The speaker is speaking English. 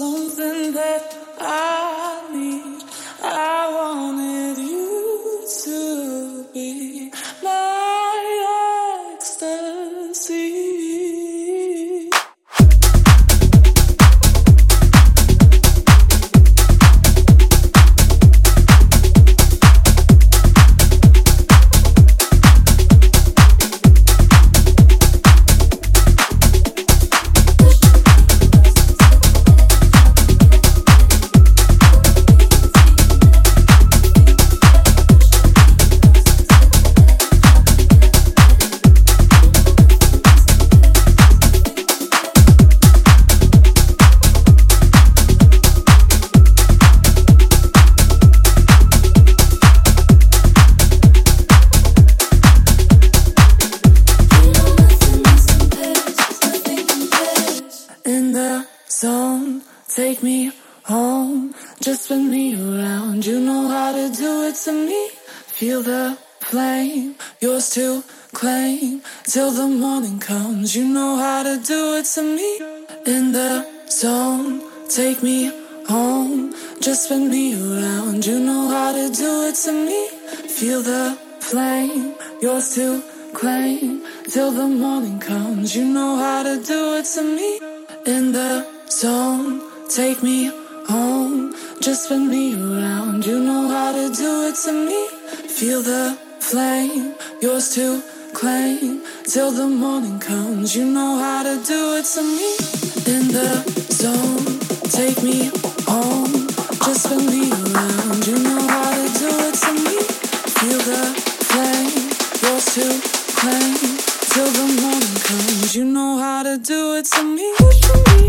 something that I Take me home, just spin me around. You know how to do it to me. Feel the flame, yours to claim till the morning comes. You know how to do it to me. In the zone, take me home, just spin me around. You know how to do it to me. Feel the flame, yours to claim till the morning comes. You know how to do it to me in the zone. Take me home, just spin me around. You know how to do it to me. Feel the flame, yours to claim till the morning comes. You know how to do it to me. In the zone, take me home, just spin me around. You know how to do it to me. Feel the flame, yours to claim till the morning comes. You know how to do it to me.